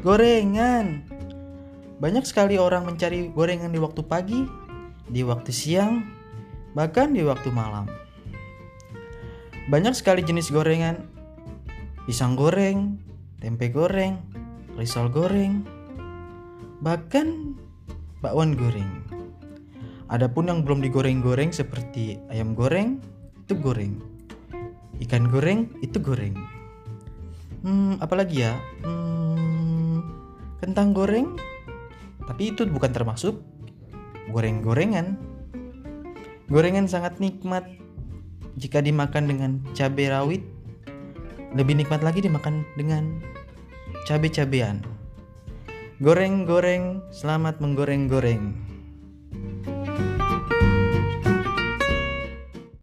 Gorengan. Banyak sekali orang mencari gorengan di waktu pagi, di waktu siang, bahkan di waktu malam. Banyak sekali jenis gorengan. Pisang goreng, tempe goreng, risol goreng, bahkan bakwan goreng. Adapun yang belum digoreng-goreng seperti ayam goreng, itu goreng. Ikan goreng, itu goreng. Hmm, apalagi ya? Hmm, kentang goreng, tapi itu bukan termasuk goreng-gorengan. Gorengan sangat nikmat jika dimakan dengan cabai rawit. Lebih nikmat lagi dimakan dengan cabai-cabean. Goreng-goreng, selamat menggoreng-goreng.